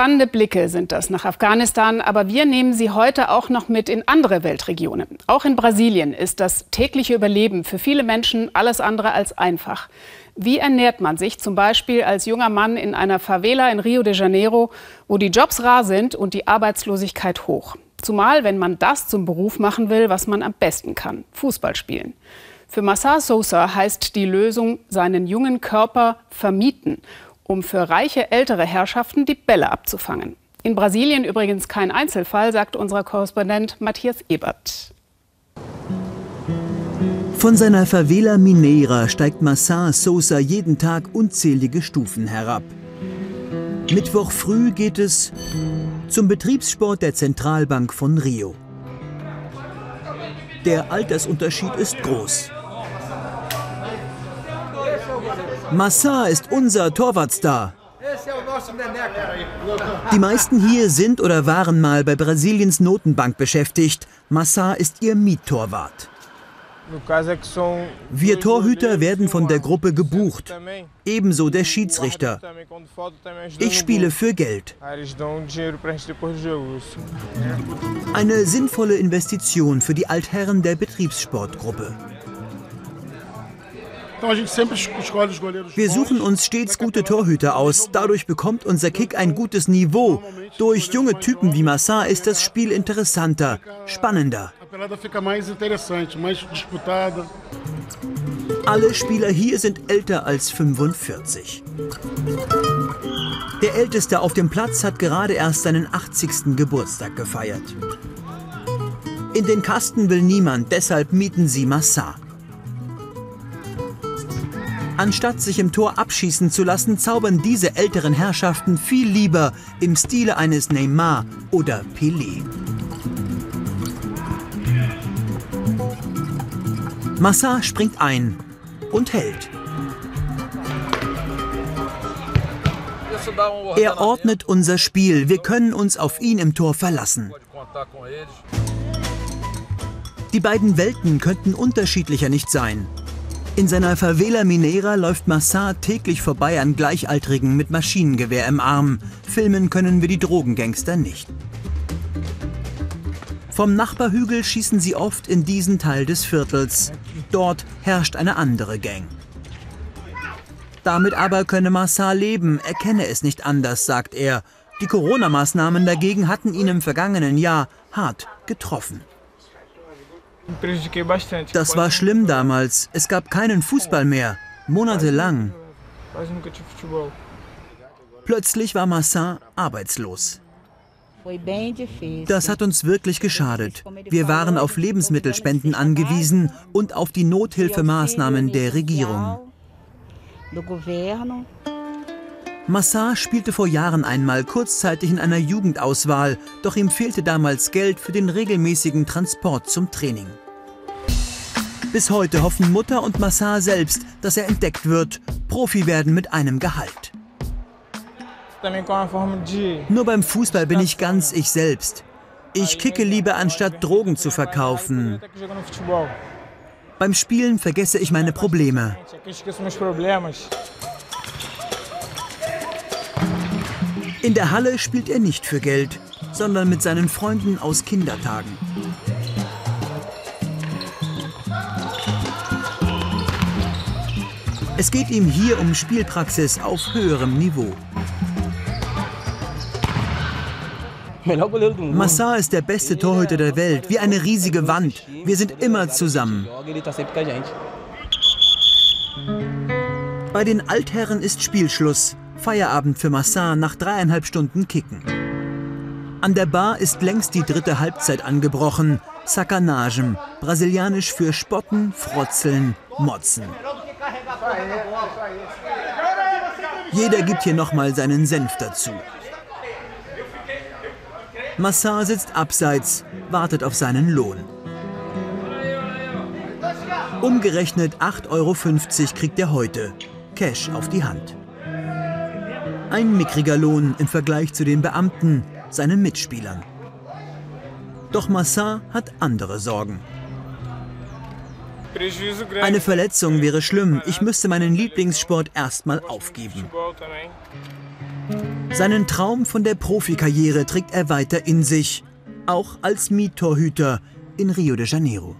Spannende Blicke sind das nach Afghanistan, aber wir nehmen sie heute auch noch mit in andere Weltregionen. Auch in Brasilien ist das tägliche Überleben für viele Menschen alles andere als einfach. Wie ernährt man sich zum Beispiel als junger Mann in einer Favela in Rio de Janeiro, wo die Jobs rar sind und die Arbeitslosigkeit hoch? Zumal, wenn man das zum Beruf machen will, was man am besten kann, Fußball spielen. Für Massar Sosa heißt die Lösung, seinen jungen Körper vermieten um für reiche ältere Herrschaften die Bälle abzufangen. In Brasilien übrigens kein Einzelfall, sagt unser Korrespondent Matthias Ebert. Von seiner Favela Mineira steigt Massin Sosa jeden Tag unzählige Stufen herab. Mittwoch früh geht es zum Betriebssport der Zentralbank von Rio. Der Altersunterschied ist groß. Massa ist unser Torwartstar. Die meisten hier sind oder waren mal bei Brasiliens Notenbank beschäftigt. Massa ist ihr Miettorwart. Wir Torhüter werden von der Gruppe gebucht, ebenso der Schiedsrichter. Ich spiele für Geld. Eine sinnvolle Investition für die Altherren der Betriebssportgruppe. Wir suchen uns stets gute Torhüter aus. Dadurch bekommt unser Kick ein gutes Niveau. Durch junge Typen wie Massar ist das Spiel interessanter, spannender. Alle Spieler hier sind älter als 45. Der Älteste auf dem Platz hat gerade erst seinen 80. Geburtstag gefeiert. In den Kasten will niemand, deshalb mieten sie Massar. Anstatt sich im Tor abschießen zu lassen, zaubern diese älteren Herrschaften viel lieber im Stile eines Neymar oder Pelé. Massa springt ein und hält. Er ordnet unser Spiel. Wir können uns auf ihn im Tor verlassen. Die beiden Welten könnten unterschiedlicher nicht sein. In seiner Favela Mineira läuft Massar täglich vorbei an Gleichaltrigen mit Maschinengewehr im Arm. Filmen können wir die Drogengangster nicht. Vom Nachbarhügel schießen sie oft in diesen Teil des Viertels. Dort herrscht eine andere Gang. Damit aber könne Massar leben, er kenne es nicht anders, sagt er. Die Corona-Maßnahmen dagegen hatten ihn im vergangenen Jahr hart getroffen. Das war schlimm damals. Es gab keinen Fußball mehr. Monatelang. Plötzlich war Massin arbeitslos. Das hat uns wirklich geschadet. Wir waren auf Lebensmittelspenden angewiesen und auf die Nothilfemaßnahmen der Regierung. Massar spielte vor Jahren einmal kurzzeitig in einer Jugendauswahl, doch ihm fehlte damals Geld für den regelmäßigen Transport zum Training. Bis heute hoffen Mutter und Massar selbst, dass er entdeckt wird, Profi werden mit einem Gehalt. Nur beim Fußball bin ich ganz ich selbst. Ich kicke lieber anstatt Drogen zu verkaufen. Beim Spielen vergesse ich meine Probleme. In der Halle spielt er nicht für Geld, sondern mit seinen Freunden aus Kindertagen. Es geht ihm hier um Spielpraxis auf höherem Niveau. Massar ist der beste Torhüter der Welt, wie eine riesige Wand. Wir sind immer zusammen. Bei den Altherren ist Spielschluss. Feierabend für Massar nach dreieinhalb Stunden Kicken. An der Bar ist längst die dritte Halbzeit angebrochen. Sacanagem, brasilianisch für Spotten, Frotzeln, Motzen. Jeder gibt hier nochmal seinen Senf dazu. Massar sitzt abseits, wartet auf seinen Lohn. Umgerechnet 8,50 Euro kriegt er heute. Cash auf die Hand. Ein mickriger Lohn im Vergleich zu den Beamten, seinen Mitspielern. Doch Massin hat andere Sorgen. Eine Verletzung wäre schlimm. Ich müsste meinen Lieblingssport erstmal aufgeben. Seinen Traum von der Profikarriere trägt er weiter in sich, auch als Miettorhüter in Rio de Janeiro.